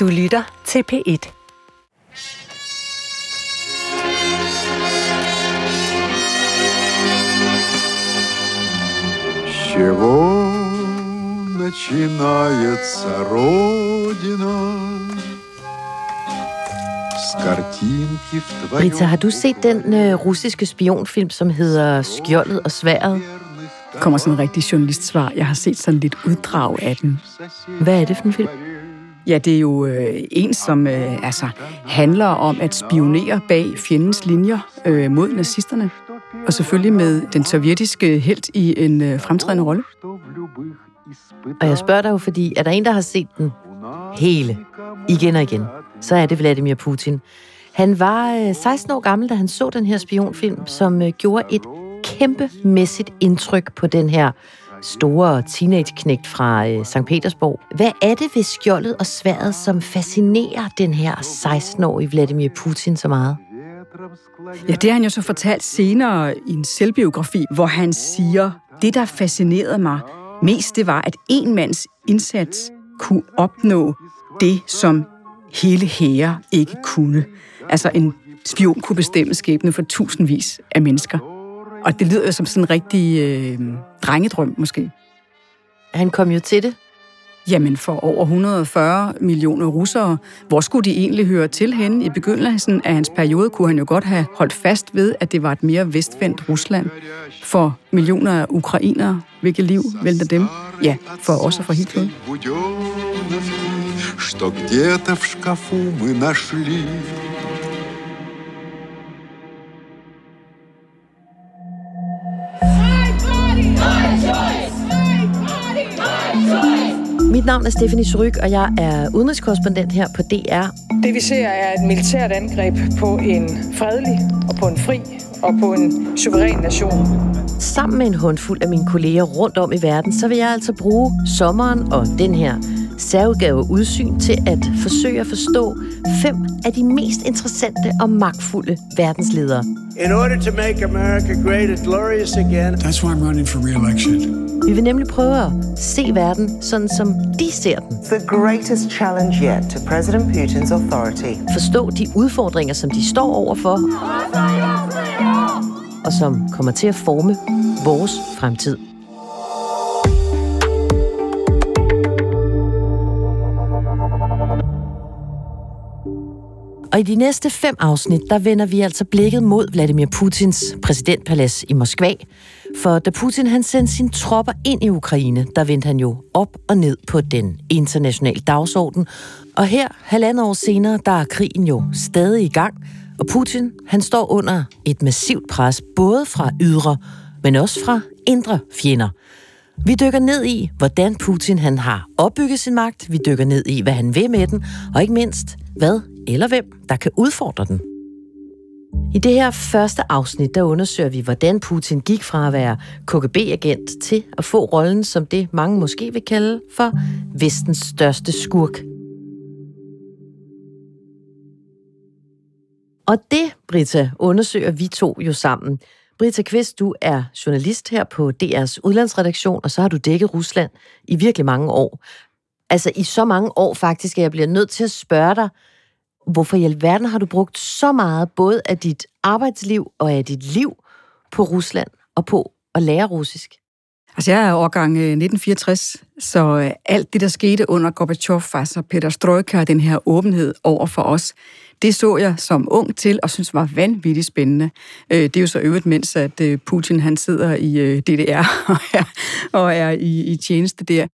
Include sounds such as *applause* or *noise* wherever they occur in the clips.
Du lytter til P1. чего начинается Родина? С картинки в твоем... Brita, har du set den øh, russiske spionfilm, som hedder Skjoldet og Sværet? kommer sådan en rigtig journalistsvar. Jeg har set sådan lidt uddrag af den. Hvad er det for en film? Ja, det er jo øh, en, som øh, altså, handler om at spionere bag fjendens linjer øh, mod nazisterne. Og selvfølgelig med den sovjetiske helt i en øh, fremtrædende rolle. Og jeg spørger dig jo, fordi er der en, der har set den hele, igen og igen, så er det Vladimir Putin. Han var øh, 16 år gammel, da han så den her spionfilm, som øh, gjorde et kæmpemæssigt indtryk på den her store teenage-knægt fra øh, St. Petersborg. Hvad er det ved skjoldet og sværet, som fascinerer den her 16-årige Vladimir Putin så meget? Ja, det har han jo så fortalt senere i en selvbiografi, hvor han siger, det der fascinerede mig mest, det var, at en mands indsats kunne opnå det, som hele hære ikke kunne. Altså en spion kunne bestemme skæbne for tusindvis af mennesker. Og det lyder jo som sådan en rigtig øh, drengedrøm, måske. Han kom jo til det. Jamen, for over 140 millioner russere, hvor skulle de egentlig høre til henne? I begyndelsen af hans periode kunne han jo godt have holdt fast ved, at det var et mere vestvendt Rusland. For millioner af ukrainere, hvilket liv vælter dem? Ja, for os og for helt kloden. Что где-то в шкафу мы нашли Mit navn er Stephanie Suryk, og jeg er udenrigskorrespondent her på DR. Det vi ser er et militært angreb på en fredelig og på en fri og på en suveræn nation. Sammen med en håndfuld af mine kolleger rundt om i verden, så vil jeg altså bruge sommeren og den her særudgave udsyn til at forsøge at forstå fem af de mest interessante og magtfulde verdensledere. In order to make America great and glorious again, That's why I'm running for re-election. Vi vil nemlig prøve at se verden sådan, som de ser den. The greatest challenge yet to President Putin's authority. Forstå de udfordringer, som de står overfor, og som kommer til at forme vores fremtid. Og i de næste fem afsnit, der vender vi altså blikket mod Vladimir Putins præsidentpalads i Moskva. For da Putin han sendte sine tropper ind i Ukraine, der vendte han jo op og ned på den internationale dagsorden. Og her, halvandet år senere, der er krigen jo stadig i gang. Og Putin, han står under et massivt pres, både fra ydre, men også fra indre fjender. Vi dykker ned i, hvordan Putin han har opbygget sin magt. Vi dykker ned i, hvad han vil med den. Og ikke mindst, hvad eller hvem, der kan udfordre den. I det her første afsnit, der undersøger vi, hvordan Putin gik fra at være KGB-agent til at få rollen som det, mange måske vil kalde for vestens største skurk. Og det, Brita, undersøger vi to jo sammen. Brita Kvist, du er journalist her på DR's udlandsredaktion, og så har du dækket Rusland i virkelig mange år. Altså i så mange år faktisk, at jeg bliver nødt til at spørge dig, hvorfor i alverden har du brugt så meget, både af dit arbejdsliv og af dit liv, på Rusland og på at lære russisk? Altså, jeg er årgang øh, 1964, så øh, alt det, der skete under Gorbachev, altså Peter Strøjka og den her åbenhed over for os, det så jeg som ung til og synes var vanvittigt spændende. Øh, det er jo så øvrigt, mens at Putin han sidder i DDR *laughs* og er, og er i, i tjeneste der.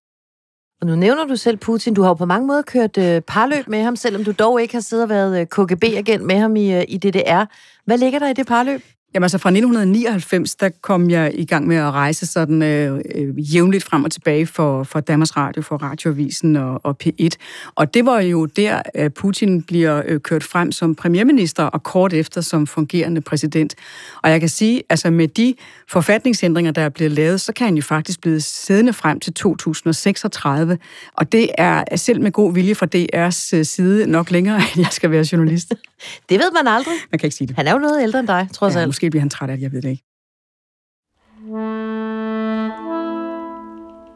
Og nu nævner du selv Putin. Du har jo på mange måder kørt øh, parløb med ham, selvom du dog ikke har siddet og været øh, KGB-agent med ham i, øh, i DDR. Hvad ligger der i det parløb? Jamen altså fra 1999, der kom jeg i gang med at rejse sådan øh, øh, jævnligt frem og tilbage for, for Danmarks Radio, for Radioavisen og, og P1. Og det var jo der, at Putin bliver øh, kørt frem som premierminister og kort efter som fungerende præsident. Og jeg kan sige, altså med de forfatningsændringer, der er blevet lavet, så kan han jo faktisk blive siddende frem til 2036. Og det er selv med god vilje fra DR's øh, side nok længere, *laughs* end jeg skal være journalist. Det ved man aldrig. Man kan ikke sige det. Han er jo noget ældre end dig, trods Ja, alt. måske bliver han træt af det, jeg ved det ikke.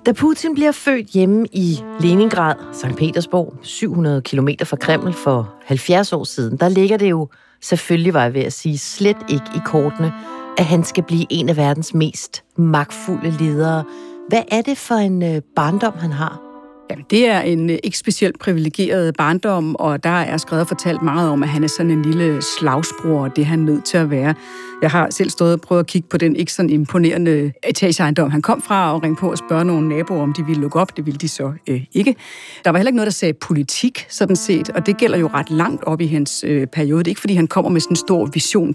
Da Putin bliver født hjemme i Leningrad, St. Petersborg, 700 km fra Kreml for 70 år siden, der ligger det jo selvfølgelig, var jeg ved at sige, slet ikke i kortene, at han skal blive en af verdens mest magtfulde ledere. Hvad er det for en øh, barndom, han har? Jamen, det er en øh, ikke specielt privilegeret barndom, og der er skrevet og fortalt meget om, at han er sådan en lille slagsbror, og det er han nødt til at være. Jeg har selv stået og prøvet at kigge på den ikke sådan imponerende etageejendom, han kom fra, og ringe på og spørge nogle naboer, om de ville lukke op. Det ville de så øh, ikke. Der var heller ikke noget, der sagde politik, sådan set, og det gælder jo ret langt op i hans øh, periode. Det er ikke, fordi han kommer med sådan en stor vision.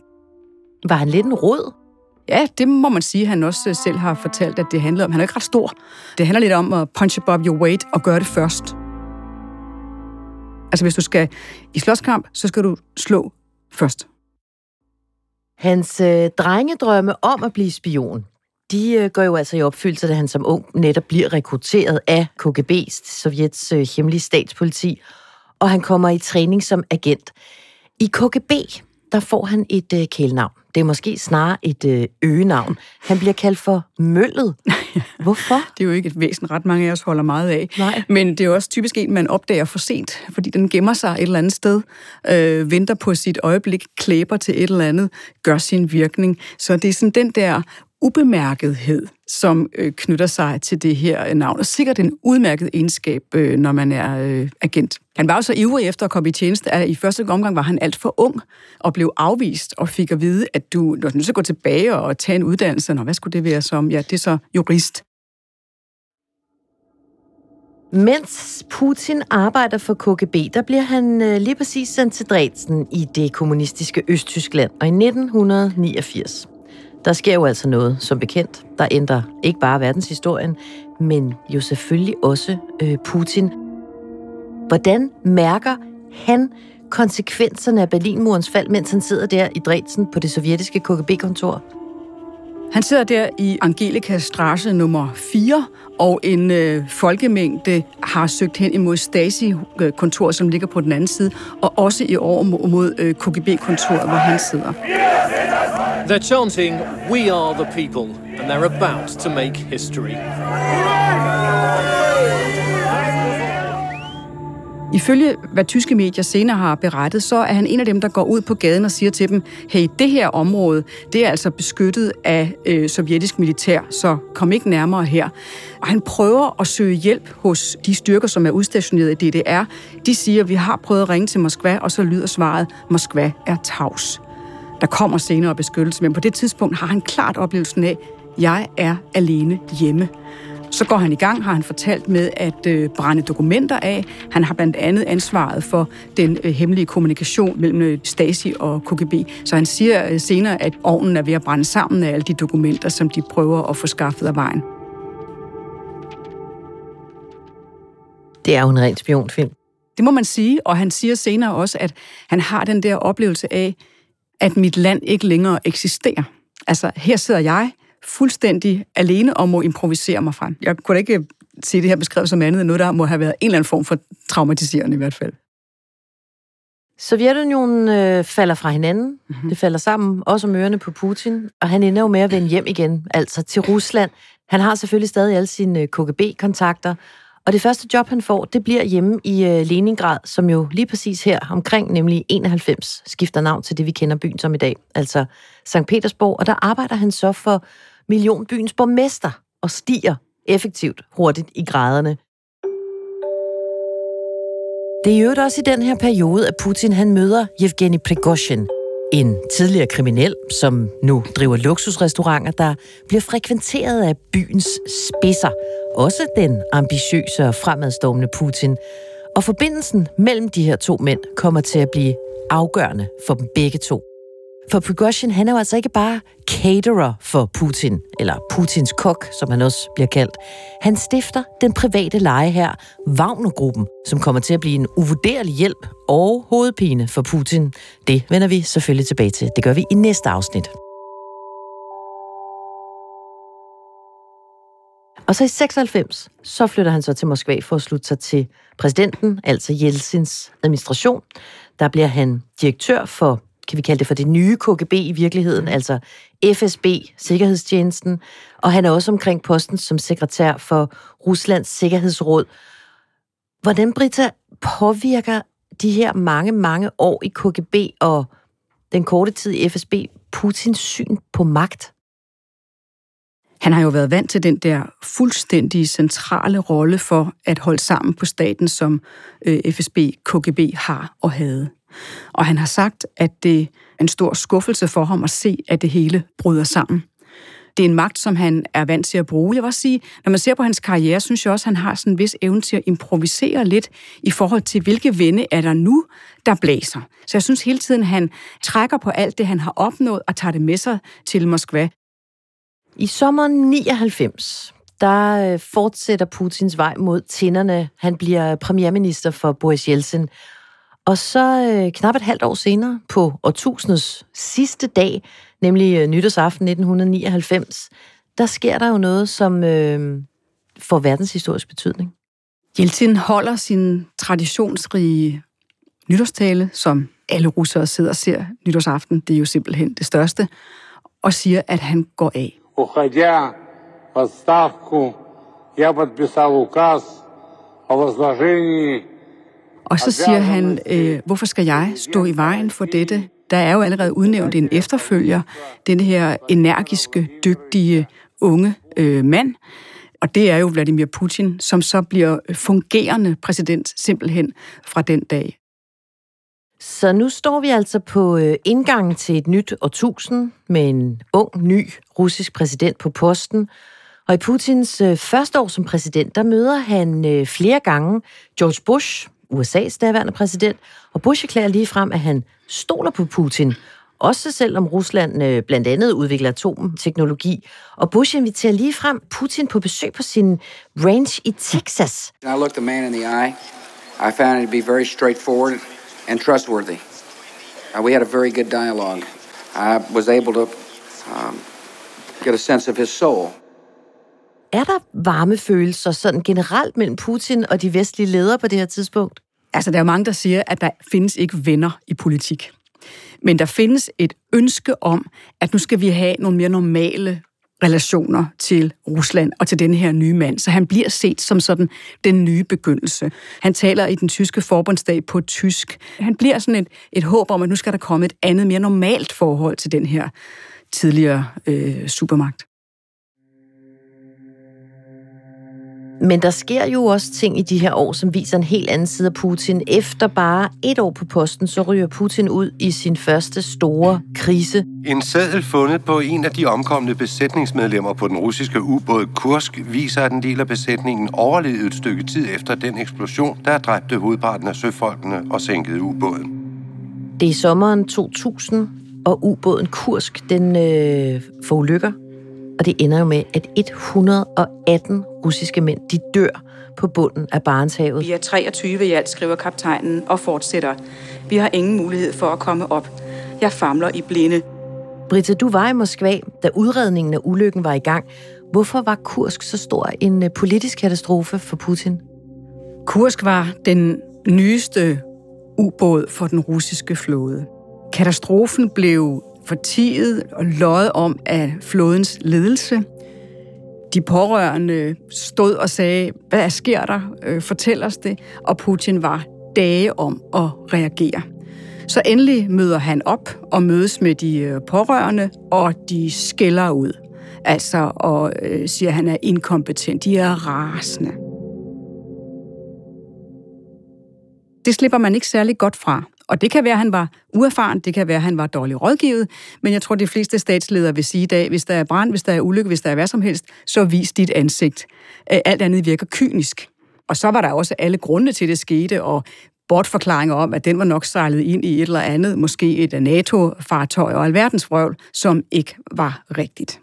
Var han lidt en råd? Ja, det må man sige, han også øh, selv har fortalt, at det handler om. Han er ikke ret stor. Det handler lidt om at punch above your weight og gøre det først. Altså, hvis du skal i slåskamp, så skal du slå først. Hans øh, drengedrømme om at blive spion, de øh, går jo altså i opfyldelse, da han som ung netop bliver rekrutteret af KGB, Sovjets øh, hemmelige statspoliti, og han kommer i træning som agent. I KGB, der får han et øh, kælenavn. Det er måske snarere et øh, øgenavn. Han bliver kaldt for Møllet. *laughs* Hvorfor? Det er jo ikke et væsen, ret mange af os holder meget af. Nej. Men det er jo også typisk en, man opdager for sent, fordi den gemmer sig et eller andet sted, øh, venter på sit øjeblik, klæber til et eller andet, gør sin virkning. Så det er sådan den der ubemærkethed, som øh, knytter sig til det her øh, navn. Og sikkert en udmærket egenskab, øh, når man er øh, agent. Han var jo så ivrig efter at komme i tjeneste, at i første omgang var han alt for ung og blev afvist og fik at vide, at du, du er nødt til at gå tilbage og tage en uddannelse. Nå, hvad skulle det være som? Ja, det er så jurist. Mens Putin arbejder for KGB, der bliver han øh, lige præcis sendt til Dresden i det kommunistiske Østtyskland, og i 1989 der sker jo altså noget, som bekendt, der ændrer ikke bare verdenshistorien, men jo selvfølgelig også øh, Putin. Hvordan mærker han konsekvenserne af Berlinmurens fald, mens han sidder der i Dresden på det sovjetiske KGB-kontor? Han sidder der i Angelika Strasse nummer 4, og en øh, folkemængde har søgt hen imod Stasi-kontoret, som ligger på den anden side, og også i år mod øh, KGB-kontoret, hvor han sidder. They're chanting, We are the people, and they're about to make history. Ifølge hvad tyske medier senere har berettet, så er han en af dem, der går ud på gaden og siger til dem, hey, det her område, det er altså beskyttet af øh, sovjetisk militær, så kom ikke nærmere her. Og han prøver at søge hjælp hos de styrker, som er udstationeret i DDR. De siger, vi har prøvet at ringe til Moskva, og så lyder svaret, Moskva er tavs. Der kommer senere beskyttelse, men på det tidspunkt har han klart oplevelsen af, jeg er alene hjemme. Så går han i gang, har han fortalt med at øh, brænde dokumenter af. Han har blandt andet ansvaret for den øh, hemmelige kommunikation mellem øh, Stasi og KGB. Så han siger øh, senere, at ovnen er ved at brænde sammen af alle de dokumenter, som de prøver at få skaffet af vejen. Det er jo en ren spionfilm. Det må man sige, og han siger senere også, at han har den der oplevelse af, at mit land ikke længere eksisterer. Altså, her sidder jeg fuldstændig alene og må improvisere mig frem. Jeg kunne da ikke se det her beskrevet som andet end noget, der må have været en eller anden form for traumatiserende i hvert fald. Sovjetunionen øh, falder fra hinanden. Mm-hmm. Det falder sammen, også om ørerne på Putin. Og han ender jo med at vende hjem igen, altså til Rusland. Han har selvfølgelig stadig alle sine øh, KGB-kontakter, og det første job, han får, det bliver hjemme i øh, Leningrad, som jo lige præcis her omkring, nemlig 91, skifter navn til det, vi kender byen som i dag, altså St. Petersborg. Og der arbejder han så for millionbyens borgmester og stiger effektivt hurtigt i graderne. Det er jo også i den her periode, at Putin han møder Yevgeni Prigozhin, en tidligere kriminel, som nu driver luksusrestauranter, der bliver frekventeret af byens spidser. Også den ambitiøse og fremadstormende Putin. Og forbindelsen mellem de her to mænd kommer til at blive afgørende for dem begge to. For Prigozhin, han er jo altså ikke bare caterer for Putin, eller Putins kok, som han også bliver kaldt. Han stifter den private leje her, Wagnergruppen, som kommer til at blive en uvurderlig hjælp og hovedpine for Putin. Det vender vi selvfølgelig tilbage til. Det gør vi i næste afsnit. Og så i 96, så flytter han så til Moskva for at slutte sig til præsidenten, altså Jeltsins administration. Der bliver han direktør for kan vi kalde det for det nye KGB i virkeligheden, altså FSB, Sikkerhedstjenesten, og han er også omkring posten som sekretær for Ruslands Sikkerhedsråd. Hvordan, Britta, påvirker de her mange, mange år i KGB og den korte tid i FSB Putins syn på magt? Han har jo været vant til den der fuldstændig centrale rolle for at holde sammen på staten, som øh, FSB, KGB har og havde. Og han har sagt, at det er en stor skuffelse for ham at se, at det hele bryder sammen. Det er en magt, som han er vant til at bruge. Jeg vil også sige, når man ser på hans karriere, synes jeg også, at han har sådan en vis evne til at improvisere lidt i forhold til, hvilke vinde er der nu, der blæser. Så jeg synes hele tiden, han trækker på alt det, han har opnået, og tager det med sig til Moskva. I sommeren 99, der øh, fortsætter Putins vej mod tænderne. Han bliver premierminister for Boris Jeltsin, Og så øh, knap et halvt år senere, på årtusindets sidste dag, nemlig øh, nytårsaften 1999, der sker der jo noget, som øh, får verdenshistorisk betydning. Jeltsin holder sin traditionsrige nytårstale, som alle russere sidder og ser nytårsaften. Det er jo simpelthen det største. Og siger, at han går af. Уходя в отставку, я подписал указ о возложении og så siger han, øh, hvorfor skal jeg stå i vejen for dette? Der er jo allerede udnævnt en efterfølger, den her energiske, dygtige, unge øh, mand. Og det er jo Vladimir Putin, som så bliver fungerende præsident simpelthen fra den dag. Så nu står vi altså på øh, indgangen til et nyt årtusind med en ung, ny russisk præsident på posten. Og i Putins øh, første år som præsident, der møder han øh, flere gange George Bush, USA's daværende præsident, og Bush erklærer lige frem, at han stoler på Putin, også selvom Rusland øh, blandt andet udvikler atomteknologi. Og Bush inviterer lige frem Putin på besøg på sin ranch i Texas. I looked the man in the eye. I found it to be very straightforward and trustworthy. Uh, we had a very good dialogue. I was able to um, get a sense of his soul. Er der varme følelser sådan generelt mellem Putin og de vestlige ledere på det her tidspunkt? Altså, der er mange, der siger, at der findes ikke venner i politik. Men der findes et ønske om, at nu skal vi have nogle mere normale relationer til Rusland og til den her nye mand. Så han bliver set som sådan den nye begyndelse. Han taler i den tyske forbundsdag på tysk. Han bliver sådan et, et håb om, at nu skal der komme et andet, mere normalt forhold til den her tidligere øh, supermagt. Men der sker jo også ting i de her år, som viser en helt anden side af Putin. Efter bare et år på posten, så ryger Putin ud i sin første store krise. En seddel fundet på en af de omkomne besætningsmedlemmer på den russiske ubåd Kursk viser, at en del af besætningen overlevede et stykke tid efter den eksplosion, der dræbte hovedparten af søfolkene og sænkede ubåden. Det er sommeren 2000, og ubåden Kursk, den øh, får ulykker og det ender jo med, at 118 russiske mænd, de dør på bunden af Barentshavet. Vi er 23 i alt, skriver kaptajnen og fortsætter. Vi har ingen mulighed for at komme op. Jeg famler i blinde. Britta, du var i Moskva, da udredningen af ulykken var i gang. Hvorfor var Kursk så stor en øh, politisk katastrofe for Putin? Kursk var den nyeste ubåd for den russiske flåde. Katastrofen blev fortiget og løjet om af flådens ledelse. De pårørende stod og sagde, hvad sker der? Øh, fortæl os det. Og Putin var dage om at reagere. Så endelig møder han op og mødes med de øh, pårørende, og de skælder ud. Altså, og øh, siger, at han er inkompetent. De er rasende. Det slipper man ikke særlig godt fra. Og det kan være, at han var uerfaren, det kan være, at han var dårligt rådgivet, men jeg tror, de fleste statsledere vil sige i dag, hvis der er brand, hvis der er ulykke, hvis der er hvad som helst, så vis dit ansigt. Øh, alt andet virker kynisk. Og så var der også alle grunde til, at det skete, og bortforklaringer om, at den var nok sejlet ind i et eller andet, måske et NATO-fartøj og alverdens vrøvl, som ikke var rigtigt.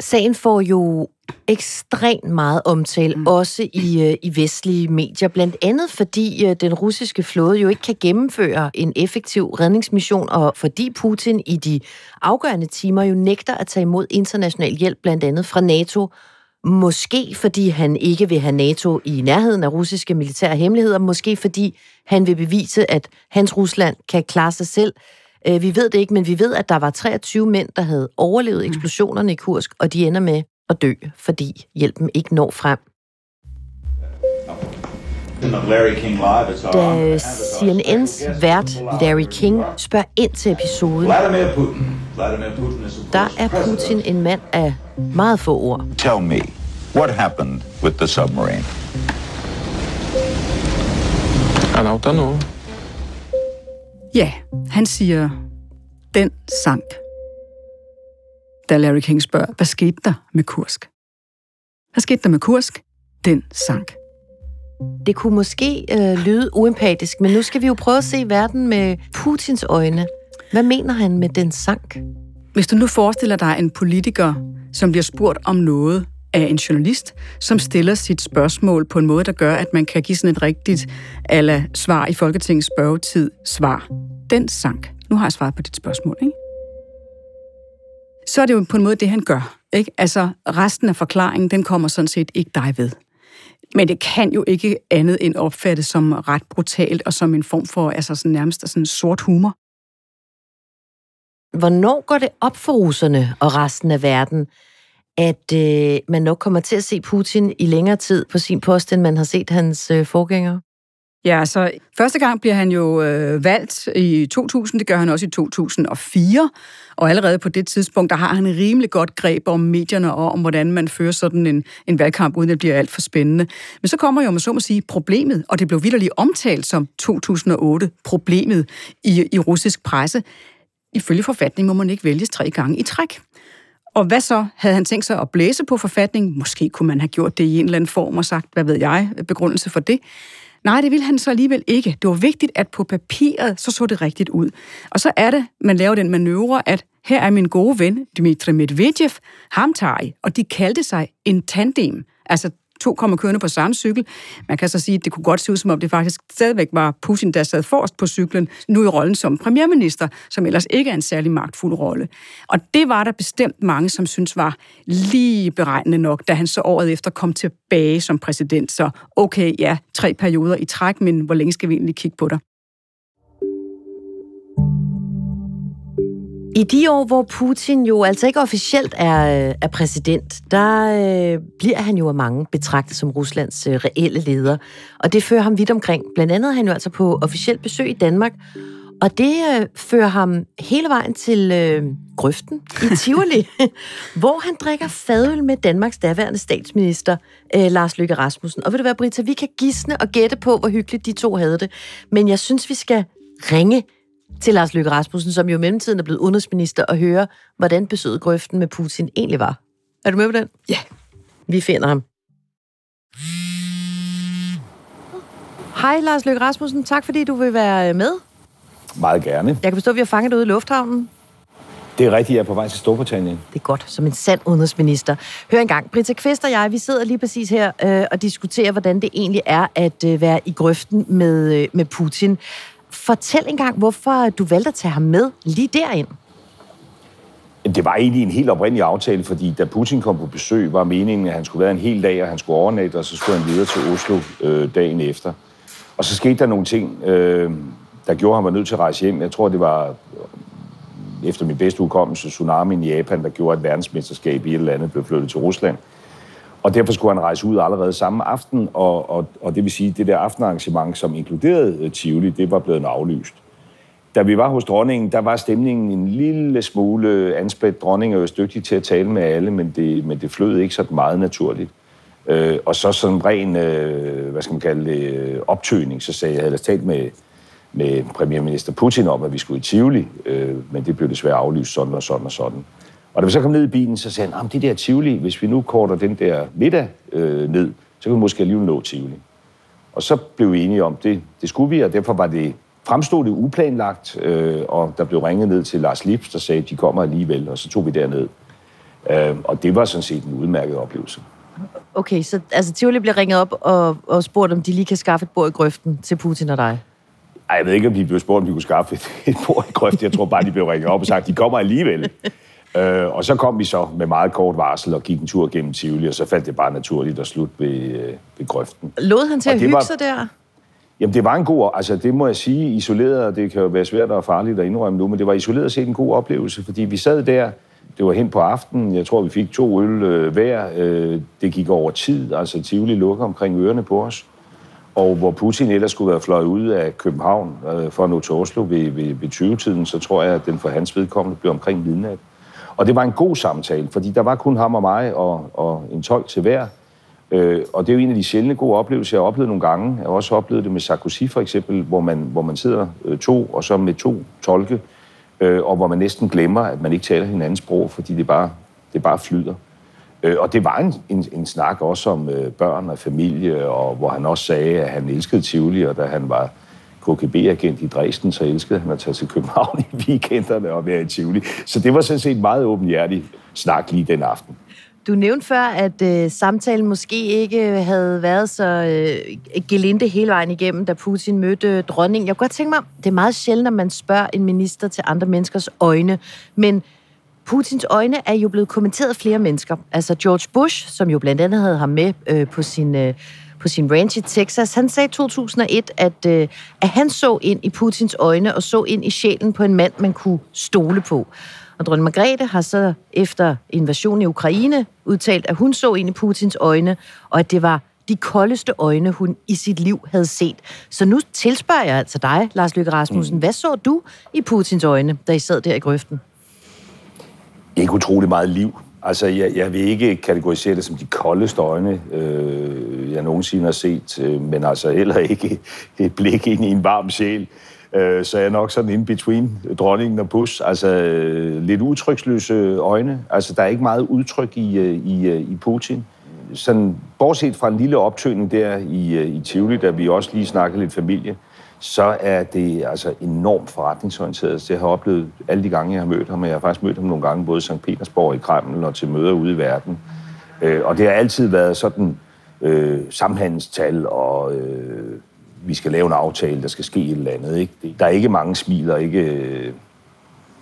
Sagen får jo ekstremt meget omtale, mm. også i, øh, i vestlige medier, blandt andet fordi øh, den russiske flåde jo ikke kan gennemføre en effektiv redningsmission, og fordi Putin i de afgørende timer jo nægter at tage imod international hjælp, blandt andet fra NATO, Måske fordi han ikke vil have NATO i nærheden af russiske militære hemmeligheder, måske fordi han vil bevise, at hans Rusland kan klare sig selv. Øh, vi ved det ikke, men vi ved, at der var 23 mænd, der havde overlevet Mm. eksplosionerne i Kursk, og de ender med at dø, fordi hjælpen ikke når frem. Da CNN's vært Larry King spørger ind til episoden, Vladimir Putin. Vladimir Putin der er Putin en mand af meget få ord. Tell me, what happened with the submarine? Don't know. Ja, han siger, den sank. Da Larry King spørger, hvad skete der med Kursk? Hvad skete der med Kursk? Den sank. Det kunne måske øh, lyde uempatisk, men nu skal vi jo prøve at se verden med Putins øjne. Hvad mener han med den sank? Hvis du nu forestiller dig en politiker, som bliver spurgt om noget af en journalist, som stiller sit spørgsmål på en måde, der gør, at man kan give sådan et rigtigt ala svar i Folketingets spørgetid svar. Den sank. Nu har jeg svaret på dit spørgsmål, ikke? Så er det jo på en måde det, han gør. Ikke? Altså, resten af forklaringen, den kommer sådan set ikke dig ved. Men det kan jo ikke andet end opfattes som ret brutalt og som en form for altså sådan nærmest sådan sort humor. Hvornår går det op for russerne og resten af verden, at øh, man nok kommer til at se Putin i længere tid på sin post, end man har set hans øh, forgængere? Ja, så første gang bliver han jo øh, valgt i 2000, det gør han også i 2004, og allerede på det tidspunkt, der har han en rimelig godt greb om medierne og om, hvordan man fører sådan en, en valgkamp, uden at det bliver alt for spændende. Men så kommer jo, man så må sige, problemet, og det blev vidderligt omtalt som 2008-problemet i, i russisk presse. Ifølge forfatningen må man ikke vælges tre gange i træk. Og hvad så? Havde han tænkt sig at blæse på forfatningen? Måske kunne man have gjort det i en eller anden form og sagt, hvad ved jeg, begrundelse for det. Nej, det ville han så alligevel ikke. Det var vigtigt, at på papiret, så så det rigtigt ud. Og så er det, man laver den manøvre, at her er min gode ven, Dmitri Medvedev, ham tager I, og de kaldte sig en tandem. Altså to kommer kørende på samme cykel. Man kan så sige, at det kunne godt se ud, som om det faktisk stadigvæk var Putin, der sad forrest på cyklen, nu i rollen som premierminister, som ellers ikke er en særlig magtfuld rolle. Og det var der bestemt mange, som synes var lige beregnende nok, da han så året efter kom tilbage som præsident. Så okay, ja, tre perioder i træk, men hvor længe skal vi egentlig kigge på dig? I de år, hvor Putin jo altså ikke officielt er, er præsident, der øh, bliver han jo af mange betragtet som Ruslands øh, reelle leder. Og det fører ham vidt omkring. Blandt andet er han jo altså på officielt besøg i Danmark. Og det øh, fører ham hele vejen til øh, grøften i Tivoli, *laughs* hvor han drikker fadøl med Danmarks daværende statsminister, øh, Lars Løkke Rasmussen. Og ved du hvad, Brita, vi kan gisne og gætte på, hvor hyggeligt de to havde det. Men jeg synes, vi skal ringe til Lars Løkke Rasmussen, som jo i mellemtiden er blevet udenrigsminister, og høre, hvordan besøget grøften med Putin egentlig var. Er du med på den? Ja. Vi finder ham. Hej Lars Løkke Rasmussen, tak fordi du vil være med. Meget gerne. Jeg kan forstå, at vi har fanget dig ude i lufthavnen. Det er rigtigt, jeg er på vej til Storbritannien. Det er godt, som en sand udenrigsminister. Hør engang, Britta Kvist og jeg, vi sidder lige præcis her øh, og diskuterer, hvordan det egentlig er at øh, være i grøften med, øh, med Putin. Fortæl engang, hvorfor du valgte at tage ham med lige derind. Det var egentlig en helt oprindelig aftale, fordi da Putin kom på besøg, var meningen, at han skulle være en hel dag, og han skulle overnatte, og så skulle han videre til Oslo øh, dagen efter. Og så skete der nogle ting, øh, der gjorde, at han var nødt til at rejse hjem. Jeg tror, det var øh, efter min bedste hukommelse, tsunamien i Japan, der gjorde, at verdensmesterskab i et eller andet blev flyttet til Rusland. Og derfor skulle han rejse ud allerede samme aften, og, og, og det vil sige, at det der aftenarrangement, som inkluderede øh, Tivoli, det var blevet aflyst. Da vi var hos dronningen, der var stemningen en lille smule anspændt. Dronningen er jo dygtig til at tale med alle, men det, men det flød ikke så meget naturligt. Øh, og så sådan ren, øh, hvad skal man kalde det, øh, optøning, så sagde jeg, jeg havde talt med, med premierminister Putin om, at vi skulle i Tivoli, øh, men det blev desværre aflyst sådan og sådan og sådan. Og da vi så kom ned i bilen, så sagde han, at det der Tivoli, hvis vi nu korter den der middag øh, ned, så kan vi måske alligevel nå Tivoli. Og så blev vi enige om, det, det skulle vi, og derfor var det fremstod det uplanlagt, øh, og der blev ringet ned til Lars Lips, der sagde, at de kommer alligevel, og så tog vi derned. Øh, og det var sådan set en udmærket oplevelse. Okay, så altså, Tivoli bliver ringet op og, og spurgt, om de lige kan skaffe et bord i grøften til Putin og dig. Ej, jeg ved ikke, om de blev spurgt, om de kunne skaffe et, et bord i grøften. Jeg tror bare, de blev ringet op og sagt, at de kommer alligevel. Øh, og så kom vi så med meget kort varsel og gik en tur gennem Tivoli, og så faldt det bare naturligt at slutte ved, øh, ved grøften. Lod han til Og at hygge var- sig der? Jamen, det var en god, altså det må jeg sige, isoleret, og det kan jo være svært og farligt at indrømme nu, men det var isoleret set en god oplevelse, fordi vi sad der, det var hen på aftenen, jeg tror, vi fik to øl øh, hver, øh, det gik over tid, altså Tivoli lukker omkring ørerne på os, og hvor Putin ellers skulle være fløjet ud af København øh, for at nå til Oslo ved, ved, ved 20-tiden, så tror jeg, at den for hans vedkommende blev omkring midnat. Og det var en god samtale, fordi der var kun ham og mig og, og en tolk til hver, Øh, og det er jo en af de sjældne gode oplevelser, jeg har oplevet nogle gange. Jeg har også oplevet det med Sarkozy for eksempel, hvor man, hvor man sidder øh, to, og så med to tolke, øh, og hvor man næsten glemmer, at man ikke taler hinandens sprog, fordi det bare, det bare flyder. Øh, og det var en, en, en snak også om øh, børn og familie, og hvor han også sagde, at han elskede Tivoli, og da han var KGB-agent i Dresden, så elskede han at tage til København *laughs* i weekenderne og være i Tivoli. Så det var sådan set en meget åbenhjertig snak lige den aften. Du nævnte før, at øh, samtalen måske ikke havde været så øh, gelinde hele vejen igennem, da Putin mødte øh, dronningen. Jeg kunne godt tænke mig, det er meget sjældent, at man spørger en minister til andre menneskers øjne, men Putins øjne er jo blevet kommenteret af flere mennesker. Altså George Bush, som jo blandt andet havde ham med øh, på sin... Øh, på sin ranch i Texas. Han sagde i 2001, at, øh, at han så ind i Putins øjne og så ind i sjælen på en mand, man kunne stole på. Og dronning Margrethe har så efter invasionen i Ukraine udtalt, at hun så ind i Putins øjne, og at det var de koldeste øjne, hun i sit liv havde set. Så nu tilspørger jeg altså dig, Lars Løkke Rasmussen. Mm. Hvad så du i Putins øjne, da I sad der i grøften? Ikke utrolig meget liv. Altså, jeg, jeg vil ikke kategorisere det som de koldeste øjne, øh, jeg nogensinde har set, øh, men altså heller ikke *laughs* et blik ind i en varm sjæl. Øh, så jeg er nok sådan in between dronningen og pus. Altså øh, lidt udtryksløse øjne. Altså der er ikke meget udtryk i, øh, i, øh, i Putin. Sådan, bortset fra en lille optøning der i, øh, i Tivoli, da vi også lige snakkede lidt familie, så er det altså enormt forretningsorienteret. Det har jeg oplevet alle de gange, jeg har mødt ham, og jeg har faktisk mødt ham nogle gange både i St. Petersborg i Kreml og til møder ude i verden. Øh, og det har altid været sådan øh, samhandelstal og øh, vi skal lave en aftale, der skal ske et eller andet. Ikke? Der er ikke mange smil, og ikke... Øh,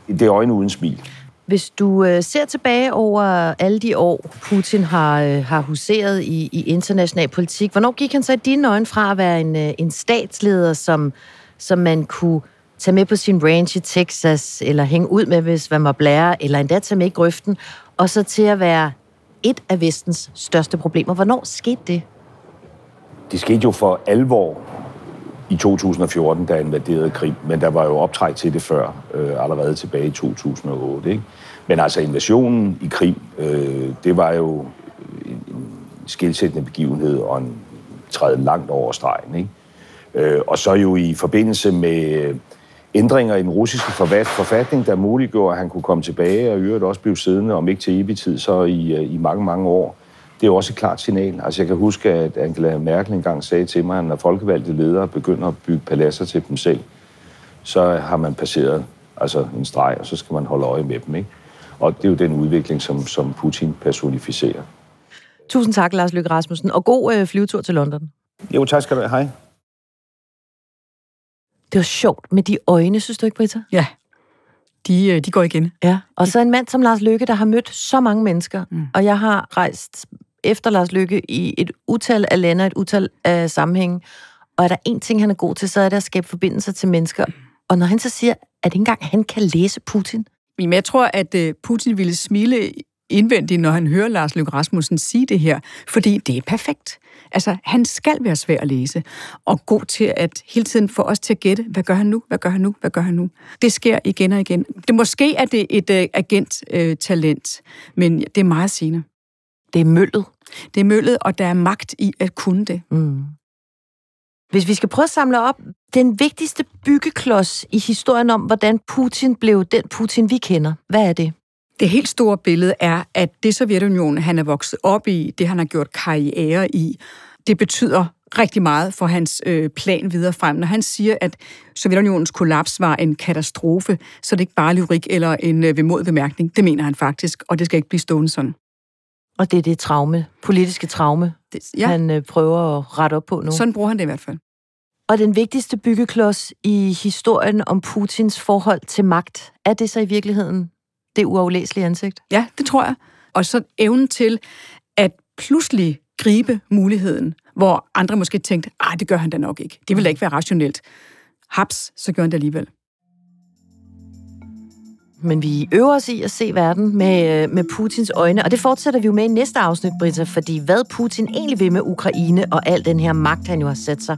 det er øjne uden smil. Hvis du øh, ser tilbage over alle de år, Putin har, øh, har huseret i, i international politik, hvornår gik han så i dine øjne fra at være en, øh, en statsleder, som, som man kunne tage med på sin ranch i Texas, eller hænge ud med, hvis man var blære, eller endda tage med i grøften, og så til at være et af vestens største problemer. Hvornår skete det? Det skete jo for alvor i 2014, da invaderede Krim, men der var jo optræk til det før, øh, allerede tilbage i 2008. Ikke? Men altså invasionen i Krim, øh, det var jo en, en skilsættende begivenhed og en træde langt over stregen. Ikke? Øh, og så jo i forbindelse med ændringer i den russiske forfatning, der muliggjorde, at han kunne komme tilbage og i øvrigt også blive siddende, om ikke til evig tid, så i, øh, i mange, mange år det er jo også et klart signal. Altså jeg kan huske, at Angela Merkel engang sagde til mig, at når folkevalgte ledere begynder at bygge paladser til dem selv, så har man passeret altså en streg, og så skal man holde øje med dem. Ikke? Og det er jo den udvikling, som, som Putin personificerer. Tusind tak, Lars Løkke Rasmussen, og god øh, flyvetur til London. Jo, tak skal du have. Hej. Det var sjovt med de øjne, synes du ikke, Britta? Ja, de, øh, de går igen. Ja, og så en mand som Lars Løkke, der har mødt så mange mennesker, mm. og jeg har rejst efter Lars Lykke i et utal af lande, et utal af sammenhænge. Og er der en ting, han er god til, så er det at skabe forbindelser til mennesker. Og når han så siger, at ikke engang han kan læse Putin. Men jeg tror, at øh, Putin ville smile indvendigt, når han hører Lars Løkke Rasmussen sige det her, fordi det er perfekt. Altså, han skal være svær at læse, og god til at hele tiden få os til at gætte, hvad gør han nu, hvad gør han nu, hvad gør han nu. Det sker igen og igen. Det måske er det et uh, agent-talent, uh, men det er meget sigende. Det er møllet. Det er møllet, og der er magt i at kunne det. Mm. Hvis vi skal prøve at samle op, den vigtigste byggeklods i historien om, hvordan Putin blev den Putin, vi kender, hvad er det? Det helt store billede er, at det Sovjetunionen, han er vokset op i, det han har gjort karriere i, det betyder rigtig meget for hans øh, plan videre frem. Når han siger, at Sovjetunionens kollaps var en katastrofe, så er det ikke bare lyrik eller en øh, vemod bemærkning. Det mener han faktisk, og det skal ikke blive stående sådan. Og det er det traume, politiske traume, det, ja. han øh, prøver at rette op på nu. Sådan bruger han det i hvert fald. Og den vigtigste byggeklods i historien om Putins forhold til magt, er det så i virkeligheden det uaflæselige ansigt? Ja, det tror jeg. Og så evnen til at pludselig gribe muligheden hvor andre måske tænkte, ah, det gør han da nok ikke. Det vil da ikke være rationelt. Haps, så gør han det alligevel men vi øver os i at se verden med, øh, med Putins øjne, og det fortsætter vi jo med i næste afsnit, Britta, fordi hvad Putin egentlig vil med Ukraine og al den her magt, han jo har sat sig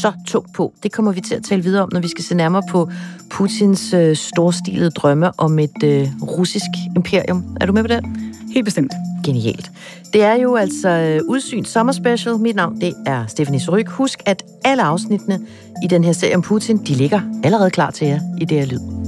så tungt på, det kommer vi til at tale videre om, når vi skal se nærmere på Putins øh, storstilede drømme om et øh, russisk imperium. Er du med på det? Helt bestemt. Genialt. Det er jo altså øh, Udsyn Sommer Special. Mit navn det er Stephanie Suryk. Husk, at alle afsnittene i den her serie om Putin, de ligger allerede klar til jer i det her lyd.